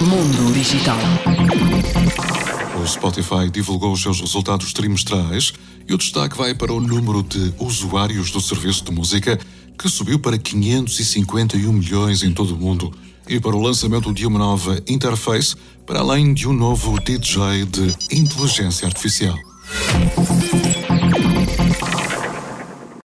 Mundo Digital. O Spotify divulgou os seus resultados trimestrais e o destaque vai para o número de usuários do serviço de música, que subiu para 551 milhões em todo o mundo, e para o lançamento de uma nova interface, para além de um novo DJ de inteligência artificial.